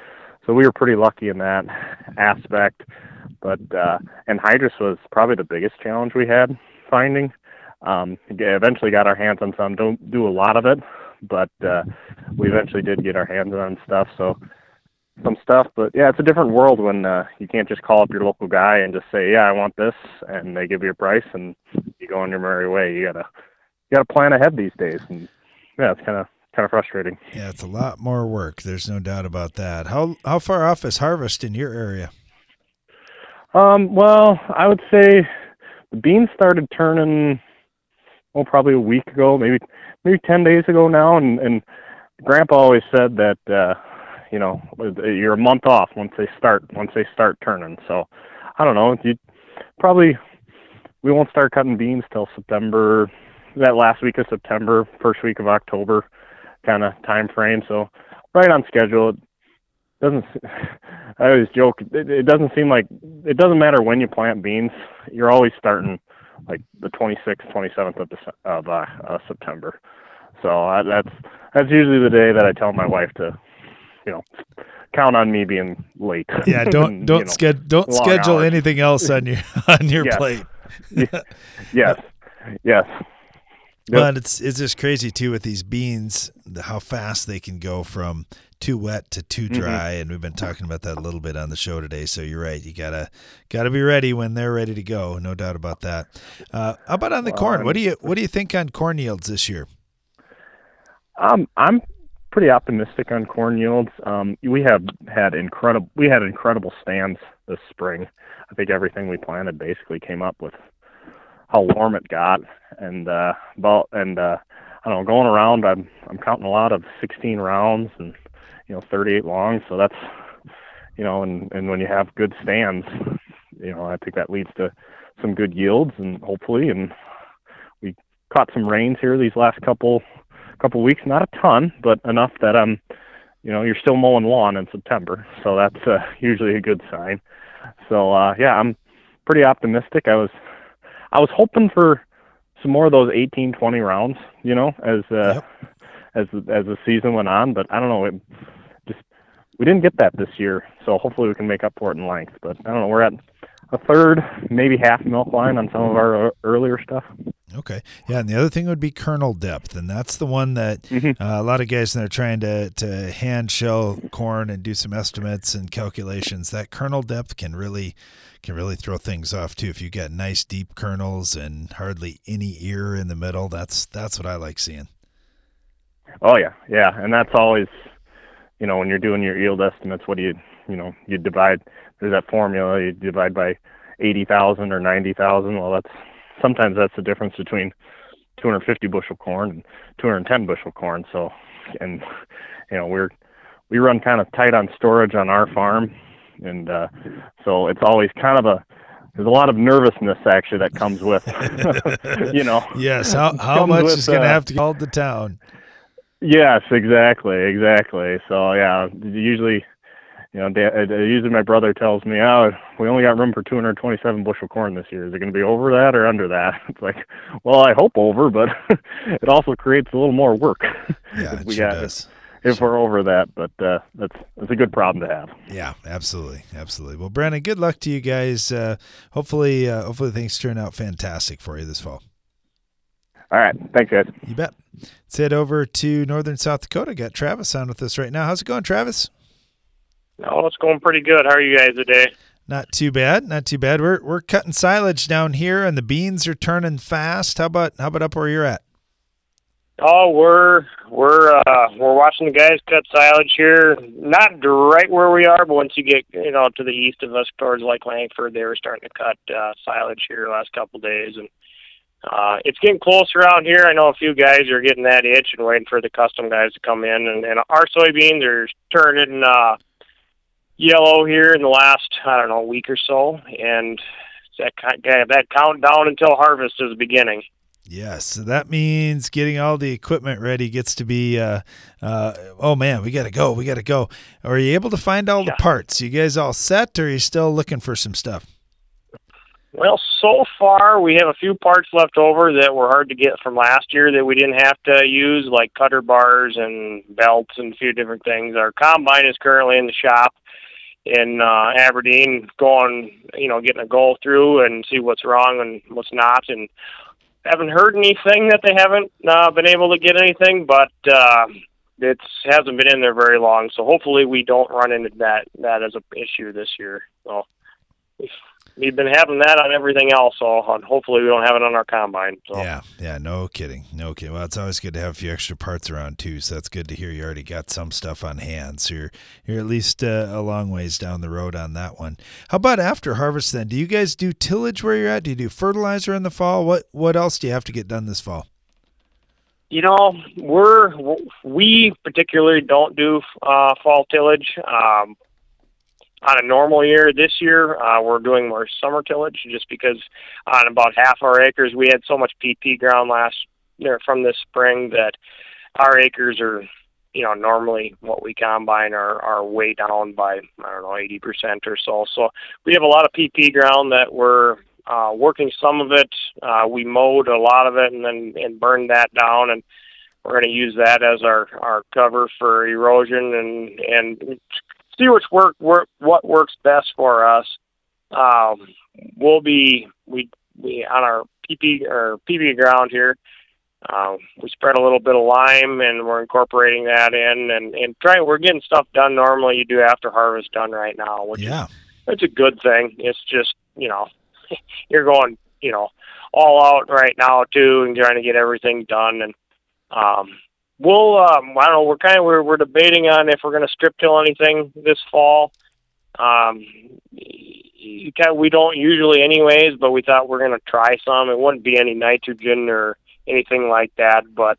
So we were pretty lucky in that aspect. But uh, anhydrous was probably the biggest challenge we had finding. Um, eventually got our hands on some. Don't do a lot of it, but uh, we eventually did get our hands on stuff. So some stuff. But yeah, it's a different world when uh, you can't just call up your local guy and just say, "Yeah, I want this," and they give you a price, and you go on your merry way. You gotta you gotta plan ahead these days, and yeah, it's kind of kind of frustrating. Yeah, it's a lot more work. There's no doubt about that. How how far off is harvest in your area? Um, well, I would say the beans started turning, oh, probably a week ago, maybe maybe ten days ago now, and and Grandpa always said that uh, you know you're a month off once they start once they start turning. So I don't know. You probably we won't start cutting beans till September, that last week of September, first week of October, kind of time frame. So right on schedule. It doesn't. I always joke. It, it doesn't seem like it doesn't matter when you plant beans. You're always starting like the 26th, 27th of of uh, uh, September. So uh, that's that's usually the day that I tell my wife to, you know, count on me being late. Yeah, don't And, don't know, don't schedule hours. anything else on your on your Yes. plate. Ye- yes, yes. But it's it's just crazy too with these beans, the, how fast they can go from too wet to too Mhm. dry, and we've been talking about that a little bit on the show today. So you're right, you gotta gotta be ready when they're ready to go, no doubt about that. Uh, how about on the Well, corn? What do you what do you think on corn yields this year? Um, I'm pretty optimistic on corn yields. Um, we have had incredible we had incredible stands this spring. I think everything we planted basically came up with how warm it got, and uh, about and uh, I don't know. Going around, I'm I'm counting a lot of 16 rounds and you know 38 longs. So that's you know, and and when you have good stands, you know, I think that leads to some good yields and hopefully and we caught some rains here these last couple couple weeks, not a ton, but enough that um you know, you're still mowing lawn in September. So that's uh, usually a good sign. So uh yeah, I'm pretty optimistic. I was I was hoping for some more of those 18 20 rounds, you know, as uh as as the season went on, but I don't know, it we didn't get that this year. So hopefully we can make up for it in length, but I don't know, we're at a third, maybe half milk line on some of our earlier stuff. Okay. Yeah, and the other thing would be kernel depth, and that's the one that Mm-hmm. uh, a lot of guys they're trying to to hand shell corn and do some estimates and calculations. That kernel depth can really can really throw things off too. If you get nice deep kernels and hardly any ear in the middle, that's that's what I like seeing. Oh yeah, yeah, and that's always, you know, when you're doing your yield estimates, what do you, you know, you divide. There's that formula you divide by eighty thousand or ninety thousand. Well, that's sometimes that's the difference between 250 bushel corn and 210 bushel corn. So, and you know, we're we run kind of tight on storage on our farm, and uh, so it's always kind of a there's a lot of nervousness actually that comes with, you know. Yes. How how much with, is going to uh, have to call the town? Yes, exactly, exactly. So yeah, usually, you know, uh, usually my brother tells me, "Oh, we only got room for 227 bushel corn this year. Is it going to be over that or under that?" It's like, well, I hope over, but it also creates a little more work. Yeah, we sure got does. if we're over that. But uh, that's that's a good problem to have. Yeah, absolutely, absolutely. Well, Brandon, good luck to you guys. Uh, hopefully, uh, hopefully things turn out fantastic for you this fall. All right, thanks, guys. You bet. Let's head over to northern South Dakota. Got Travis on with us right now. How's it going, Travis? Oh, it's going pretty good. How are you guys today? Not too bad. Not too bad. We're we're cutting silage down here, and the beans are turning fast. How about how about up where you're at? Oh, we're we're uh, we're watching the guys cut silage here. Not right where we are, but once you get you know to the east of us towards Lake Langford, they were starting to cut uh, silage here the last couple of days, and uh, it's getting closer out here. I know a few guys are getting that itch and waiting for the custom guys to come in, and, and our soybeans are turning uh, yellow here in the last I don't know week or so, and that that countdown until harvest is beginning. Yes, so that means getting all the equipment ready gets to be. Uh, uh, oh man, we got to go. We got to go. Are you able to find all the parts? You guys all set, or are you still looking for some stuff? Well, so far we have a few parts left over that were hard to get from last year that we didn't have to use, like cutter bars and belts and a few different things. Our combine is currently in the shop in uh, Aberdeen, going, you know, getting a go through and see what's wrong and what's not, and haven't heard anything that they haven't uh, been able to get anything, but uh, it hasn't been in there very long. So hopefully we don't run into that that as an issue this year. So we've, been having that on everything else, so hopefully we don't have it on our combine. So. Yeah, yeah, no kidding, no kidding. Well, it's always good to have a few extra parts around too. So that's good to hear. You already got some stuff on hand, so you're you're at least uh, a long ways down the road on that one. How about after harvest then? Do you guys do tillage where you're at? Do you do fertilizer in the fall? What what else do you have to get done this fall? You know, we're we particularly don't do uh, fall tillage. Um, on a normal year, this year uh, we're doing more summer tillage just because on about half our acres we had so much PP ground last year from this spring that our acres are, you know, normally what we combine are are way down by I don't know eighty percent or so. So we have a lot of PP ground that we're uh, working some of it. Uh, we mowed a lot of it and then and burned that down, and we're going to use that as our our cover for erosion and and see which work, work what works best for us. Um, we'll be we we on our PP or PP ground here. Uh, we spread a little bit of lime and we're incorporating that in and and trying we're getting stuff done normally you do after harvest done right now which yeah is it's a good thing it's just you know you're going you know all out right now too and trying to get everything done and um we'll um I don't know we're kind of we're we're debating on if we're going to strip till anything this fall. Um you of, we don't usually anyways but we thought we're going to try some. It wouldn't be any nitrogen or anything like that but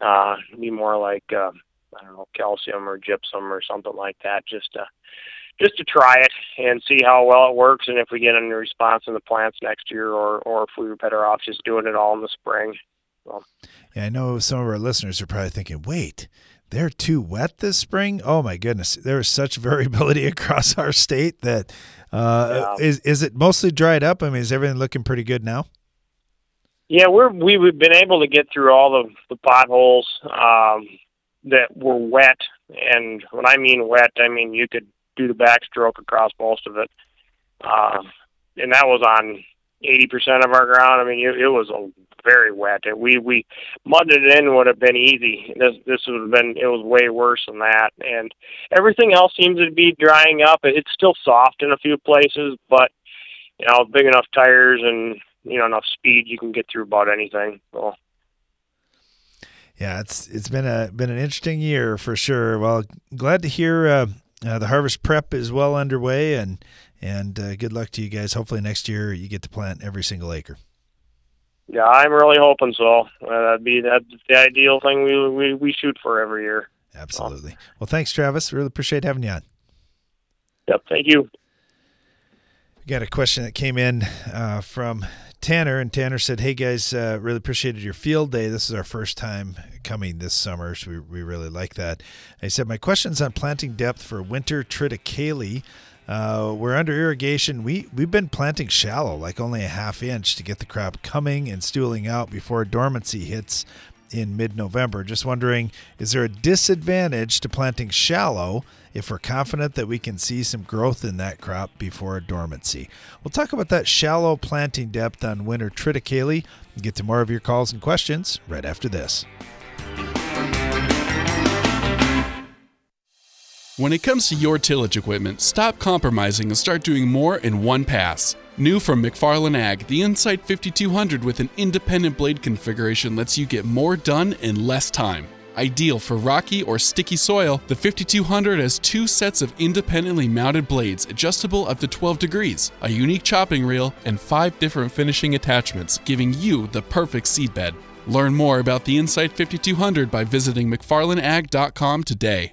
uh be more like uh I don't know calcium or gypsum or something like that just to just to try it and see how well it works and if we get any response in the plants next year or or if we were better off just doing it all in the spring so Yeah, I know some of our listeners are probably thinking, wait, they're too wet this spring? Oh my goodness. There is such variability across our state that uh, is is it mostly dried up? I mean, is everything looking pretty good now? Yeah, we're we, we've been able to get through all of the potholes um, that were wet, and when I mean wet, I mean you could do the backstroke across most of it, uh, and that was on eighty percent of our ground. I mean, it, it was a very wet. And we we mudded it in would have been easy. This this would have been it was way worse than that. And everything else seems to be drying up. It's still soft in a few places, but you know, big enough tires and you know enough speed, you can get through about anything. So. Yeah, it's it's been a been an interesting year for sure. Well, glad to hear uh, uh, the harvest prep is well underway, and and uh, good luck to you guys. Hopefully next year you get to plant every single acre. Yeah, I'm really hoping so. Uh, that'd be that's the ideal thing we we we shoot for every year. Absolutely. Well, thanks, Travis. Really appreciate having you on. Yep. Thank you. We got a question that came in uh, from Tanner, and Tanner said, "Hey guys, uh, really appreciated your field day. This is our first time coming this summer, so we, we really like that." I said, "My question's on planting depth for winter triticale. Uh, we're under irrigation. We we've been planting shallow, like only a half inch, to get the crop coming and stooling out before dormancy hits." In mid November. Just wondering, is there a disadvantage to planting shallow if we're confident that we can see some growth in that crop before dormancy. We'll talk about that shallow planting depth on winter triticale get to more of your calls and questions right after this. When it comes to your tillage equipment, stop compromising and start doing more in one pass. New from McFarlane Ag, the Incite 5200 with an independent blade configuration lets you get more done in less time. Ideal for rocky or sticky soil, the 5200 has two sets of independently mounted blades adjustable up to 12 degrees, a unique chopping reel, and five different finishing attachments, giving you the perfect seedbed. Learn more about the Incite 5200 by visiting McFarlaneAg.com today.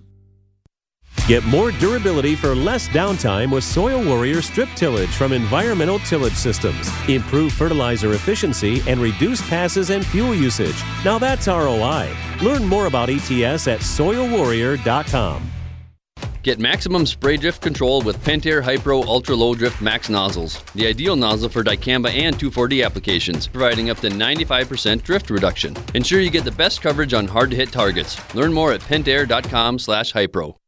Get more durability for less downtime with Soil Warrior strip tillage from Environmental Tillage Systems. Improve fertilizer efficiency and reduce passes and fuel usage. Now that's ROI. Learn more about ETS at soilwarrior.com. Get maximum spray drift control with Pentair Hypro Ultra Low Drift Max nozzles, the ideal nozzle for dicamba and 2,4-D applications, providing up to 95% drift reduction. Ensure you get the best coverage on hard-to-hit targets. Learn more at pentair.com/hypro.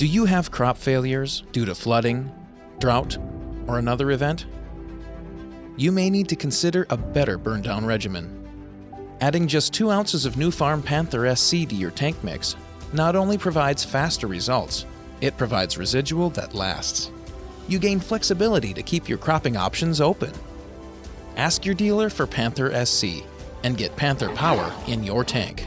Do you have crop failures due to flooding, drought, or another event? You may need to consider a better burn down regimen. Adding just 2 ounces of Nufarm Panther SC to your tank mix not only provides faster results, it provides residual that lasts. You gain flexibility to keep your cropping options open. Ask your dealer for Panther SC and get Panther power in your tank.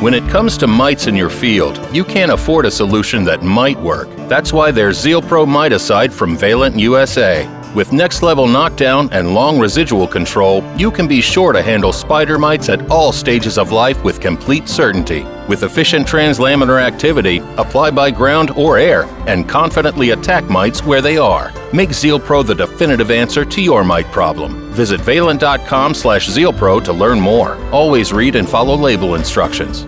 When it comes to mites in your field, you can't afford a solution that might work. That's why there's Zeal Pro Miticide from Valent USA. With next level knockdown and long residual control, you can be sure to handle spider mites at all stages of life with complete certainty. With efficient translaminar activity, apply by ground or air, and confidently attack mites where they are. Make Zeal Pro the definitive answer to your mite problem. Visit valent.com slash zealpro to learn more. Always read and follow label instructions.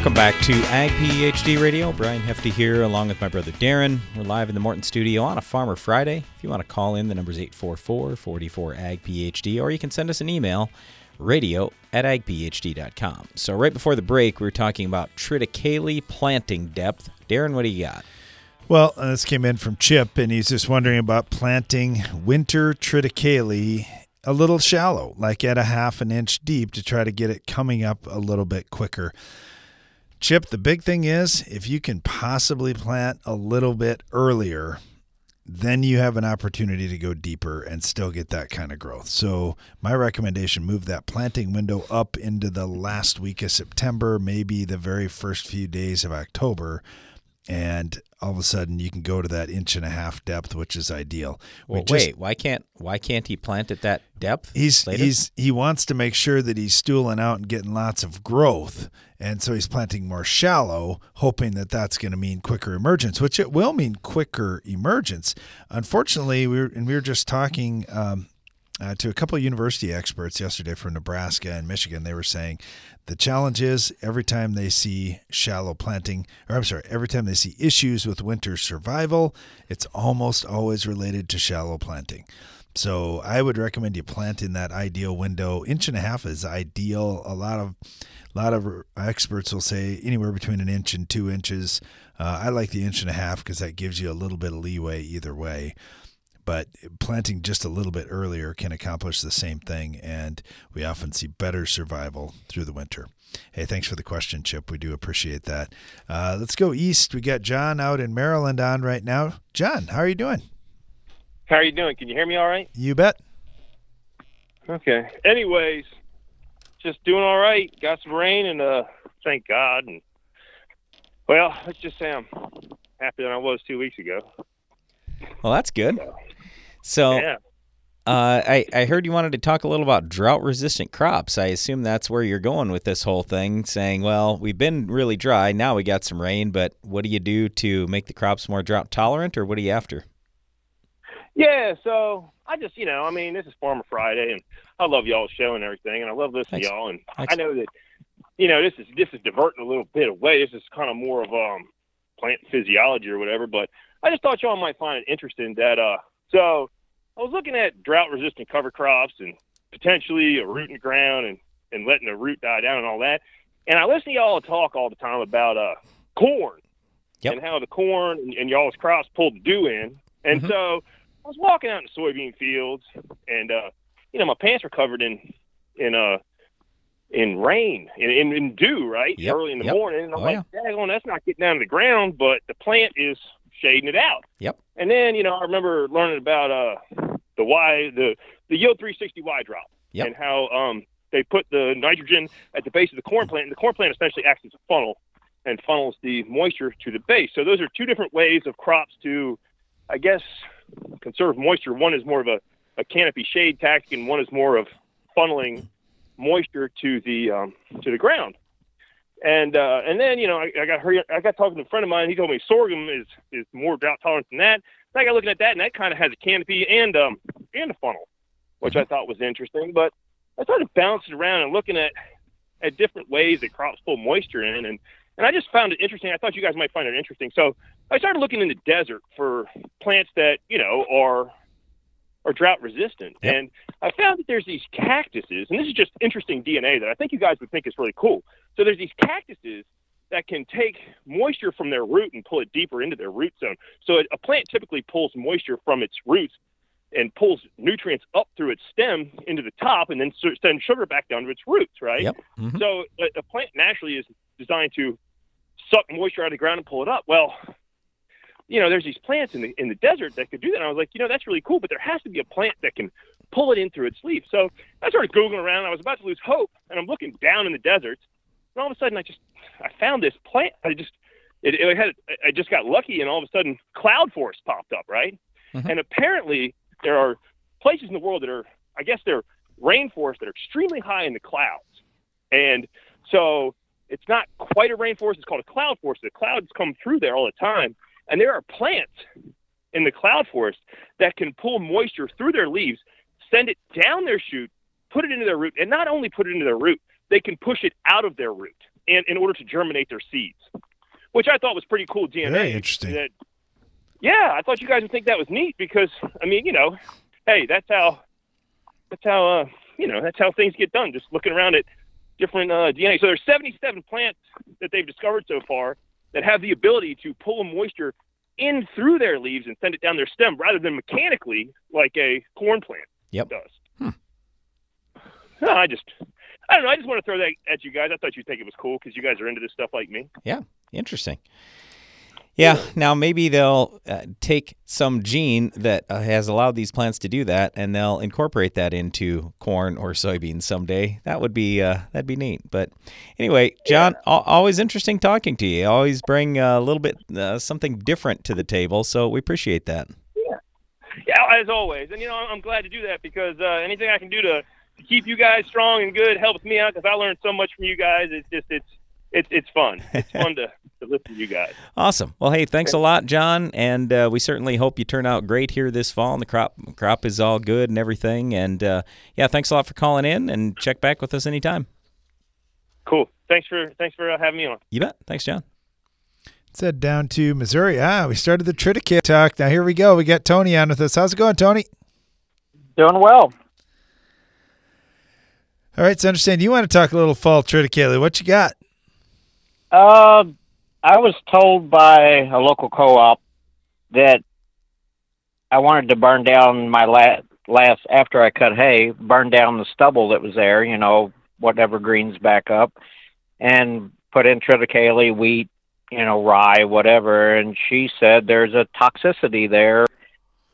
Welcome back to Ag PhD Radio. Brian Hefty here, along with my brother Darren. We're live in the Morton studio on a Farmer Friday. If you want to call in, the number is 844 44 Ag PhD, or you can send us an email, radio at agphd.com. So, right before the break, we were talking about triticale planting depth. Darren, what do you got? Well, uh, this came in from Chip, and he's just wondering about planting winter triticale a little shallow, like at a half an inch deep, to try to get it coming up a little bit quicker. Chip, the big thing is if you can possibly plant a little bit earlier, then you have an opportunity to go deeper and still get that kind of growth. So, my recommendation move that planting window up into the last week of September, maybe the very first few days of October, and all of a sudden you can go to that inch and a half depth, which is ideal. Well, just, wait, why can't why can't he plant at that depth? He's later? he's he wants to make sure that he's stooling out and getting lots of growth, and so he's planting more shallow, hoping that that's going to mean quicker emergence, which it will mean quicker emergence. Unfortunately, we were and we were just talking. Um, uh, to a couple of university experts yesterday from Nebraska and Michigan. They were saying the challenge is every time they see shallow planting, or I'm sorry, every time they see issues with winter survival, it's almost always related to shallow planting. So I would recommend you plant in that ideal window. Inch and a half is ideal. A lot of a lot of experts will say anywhere between an inch and two inches. Uh, I like the inch and a half because that gives you a little bit of leeway either way. But planting just a little bit earlier can accomplish the same thing, and we often see better survival through the winter. Hey, thanks for the question, Chip. We do appreciate that. Uh, let's go east. We got John out in Maryland on right now. John, how are you doing? How are you doing? Can you hear me all right? You bet. Okay. Anyways, just doing all right. Got some rain and uh thank God and well, let's just say I'm happier than I was two weeks ago. Well, that's good. So, Yeah. uh, I I heard you wanted to talk a little about drought resistant crops. I assume that's where you're going with this whole thing, saying, well, we've been really dry, now we got some rain, but what do you do to make the crops more drought tolerant, or what are you after? Yeah, so I just you know, I mean, this is Farmer Friday and I love y'all's show and everything and I love listening Thanks. to y'all and Thanks. I know that you know, this is this is diverting a little bit away. This is kind of more of um plant physiology or whatever, but I just thought y'all might find it interesting that uh so I was looking at drought resistant cover crops and potentially a root in the ground and, and letting the root die down and all that. And I listen to y'all talk all the time about uh corn and how the corn and, and y'all's crops pull the dew in. And so I was walking out in the soybean fields and uh you know, my pants were covered in in uh in rain in, in, in dew, right? Yep, Early in the yep. morning. And I'm Oh, like, daggone, that's not getting down to the ground, but the plant is shading it out. Yep. And then, you know, I remember learning about uh the Y the the yield 360 Y drop Yep. and how um they put the nitrogen at the base of the corn plant, and the corn plant essentially acts as a funnel and funnels the moisture to the base. So those are two different ways of crops to, I guess, conserve moisture. One is more of a, a canopy shade tactic, and one is more of funneling moisture to the um, to the ground. And uh, and then you know I, I got hurry, I got talking to a friend of mine. He told me sorghum is is more drought tolerant than that. And I got looking at that, and that kind of has a canopy and um and a funnel, which I thought was interesting. But I started bouncing around and looking at at different ways that crops pull moisture in, and and I just found it interesting. I thought you guys might find it interesting. So I started looking in the desert for plants that you know are are drought resistant, and I found that there's these cactuses, and this is just interesting DNA that I think you guys would think is really cool. So there's these cactuses that can take moisture from their root and pull it deeper into their root zone. So a, plant typically pulls moisture from its roots and pulls nutrients up through its stem into the top, and then sends sugar back down to its roots, right? Yep. Mhm. So a, plant naturally is designed to suck moisture out of the ground and pull it up. Well, you know, there's these plants in the in the desert that could do that. And I was like, you know, that's really cool, but there has to be a plant that can pull it in through its leaf. So I started googling around. I was about to lose hope, and I'm looking down in the desert, and all of a sudden, I just I found this plant. I just it, it had I just got lucky, and all of a sudden, cloud forest popped up, right? Mm-hmm. And apparently, there are places in the world that are, I guess, they're rainforests that are extremely high in the clouds, and so it's not quite a rainforest. It's called a cloud forest. The clouds come through there all the time, and there are plants in the cloud forest that can pull moisture through their leaves, send it down their shoot, put it into their root, and not only put it into their root, they can push it out of their root and in order to germinate their seeds, which I thought was pretty cool DNA. Very interesting. That, yeah, I thought you guys would think that was neat because I mean, you know, hey, that's how that's how uh, you know that's how things get done. Just looking around at different uh, DNA. So there's 77 plants that they've discovered so far that have the ability to pull moisture in through their leaves and send it down their stem rather than mechanically like a corn plant Yep. does. No, I just, I don't know. I just want to throw that at you guys. I thought you'd think it was cool because you guys are into this stuff like me. Yeah, interesting. Yeah, now maybe they'll uh, take some gene that uh, has allowed these plants to do that, and they'll incorporate that into corn or soybeans someday. That would be uh, that'd be neat. But anyway, John, al- always interesting talking to you. Always bring a little bit uh, something different to the table, so we appreciate that. Yeah, yeah, as always. And you know, I'm I'm glad to do that because uh, anything I can do to, to keep you guys strong and good helps me out because I learned so much from you guys. It's just it's it's it's fun. It's fun to to listen to you guys. Awesome. Well, hey, thanks a lot, John, and uh, we certainly hope you turn out great here this fall, and the crop crop is all good and everything. And uh, yeah, thanks a lot for calling in, and check back with us anytime. Cool. Thanks for thanks for uh, having me on. You bet. Thanks, John. Let's head down to Missouri. Ah, we started the Triticale talk. Now here we go. We got Tony on with us. How's it going, Tony? Doing well. All right, so understand you want to talk a little fall triticale. What you got? Uh, I was told by a local co-op that I wanted to burn down my last, last after I cut hay, burn down the stubble that was there, you know, whatever greens back up, and put in triticale, wheat, you know, rye, whatever. And she said there's a toxicity there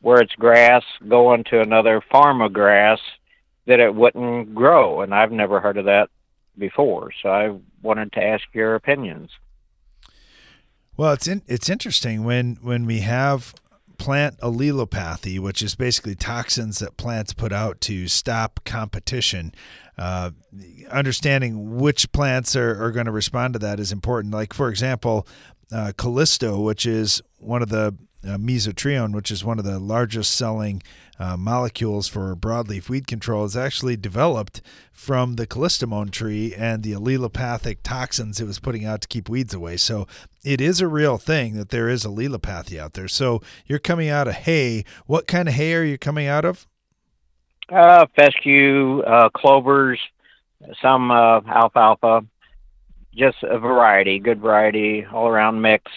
where it's grass going to another farm of grass that it wouldn't grow. And I've never heard of that before. So I wanted to ask your opinions. Well, it's in, it's interesting when when we have plant allelopathy, which is basically toxins that plants put out to stop competition. Uh, understanding which plants are, are going to respond to that is important. Like, for example, uh, Callisto, which is one of the uh, mesotrione, which is one of the largest selling uh, molecules for broadleaf weed control, is actually developed from the callistemon tree and the allelopathic toxins it was putting out to keep weeds away. So it is a real thing that there is allelopathy out there. So you're coming out of hay. What kind of hay are you coming out of? Uh, fescue, uh, clovers, some uh, alfalfa, just a variety, good variety, all around mix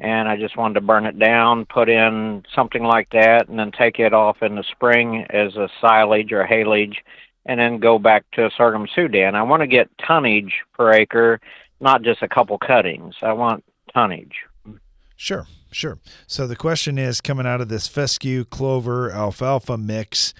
and I just wanted to burn it down, put in something like that, and then take it off in the spring as a silage or haylage, and then go back to sorghum Sudan. I want to get tonnage per acre, not just a couple cuttings. I want tonnage. Sure, sure. So the question is coming out of this fescue, clover, alfalfa mix,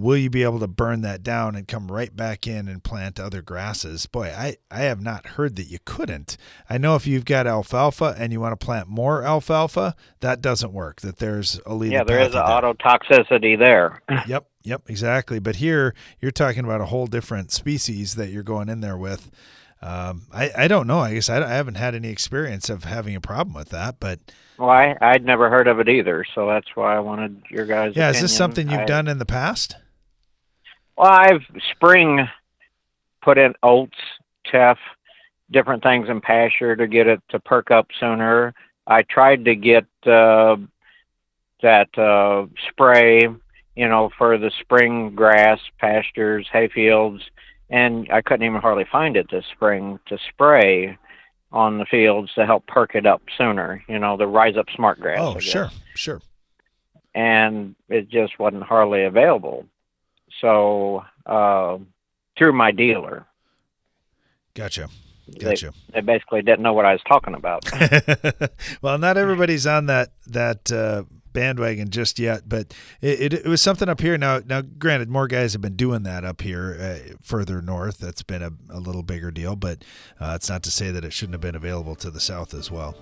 will you be able to burn that down and come right back in and plant other grasses? Boy, I, I have not heard that you couldn't. I know if you've got alfalfa and you want to plant more alfalfa, that doesn't work. That there's a Yeah, there is an autotoxicity there. yep, yep, exactly. But here you're talking about a whole different species that you're going in there with. Um, I, I don't know. I guess I, I haven't had any experience of having a problem with that, but well, I I'd never heard of it either, so that's why I wanted your guys. Yeah, opinion. is this something you've I, done in the past? Well, I've spring put in oats, teff, different things in pasture to get it to perk up sooner. I tried to get uh, that uh, spray, you know, for the spring grass pastures, hayfields, and I couldn't even hardly find it this spring to spray on the fields to help perk it up sooner. You know, the rise up smart grass. Oh, sure, sure. And it just wasn't hardly available. So uh, through my dealer. Gotcha. Gotcha. They, they, basically didn't know what I was talking about. well, not everybody's on that that uh, bandwagon just yet, but it, it, it, was something up here. Now, now, granted, more guys have been doing that up here uh, further north. That's been a, a little bigger deal, but uh, it's not to say that it shouldn't have been available to the south as well.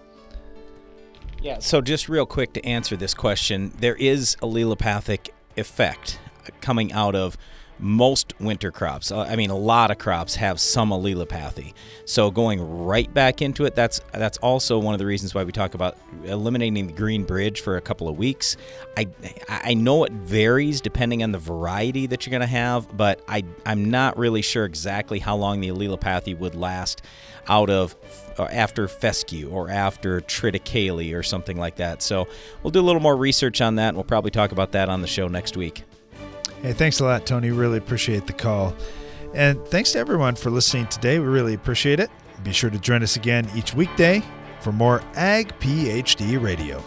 Yeah. So, just real quick to answer this question, there is allelopathic effect coming out of most winter crops. Uh, I mean, a lot of crops have some allelopathy. So going right back into it, that's that's also one of the reasons why we talk about eliminating the green bridge for a couple of weeks. I I know it varies depending on the variety that you're going to have, but I I'm not really sure exactly how long the allelopathy would last out of uh, after fescue or after triticale or something like that. So we'll do a little more research on that and we'll probably talk about that on the show next week. Hey, thanks a lot, Tony. Really appreciate the call. And thanks to everyone for listening today. We really appreciate it. Be sure to join us again each weekday for more Ag PhD Radio.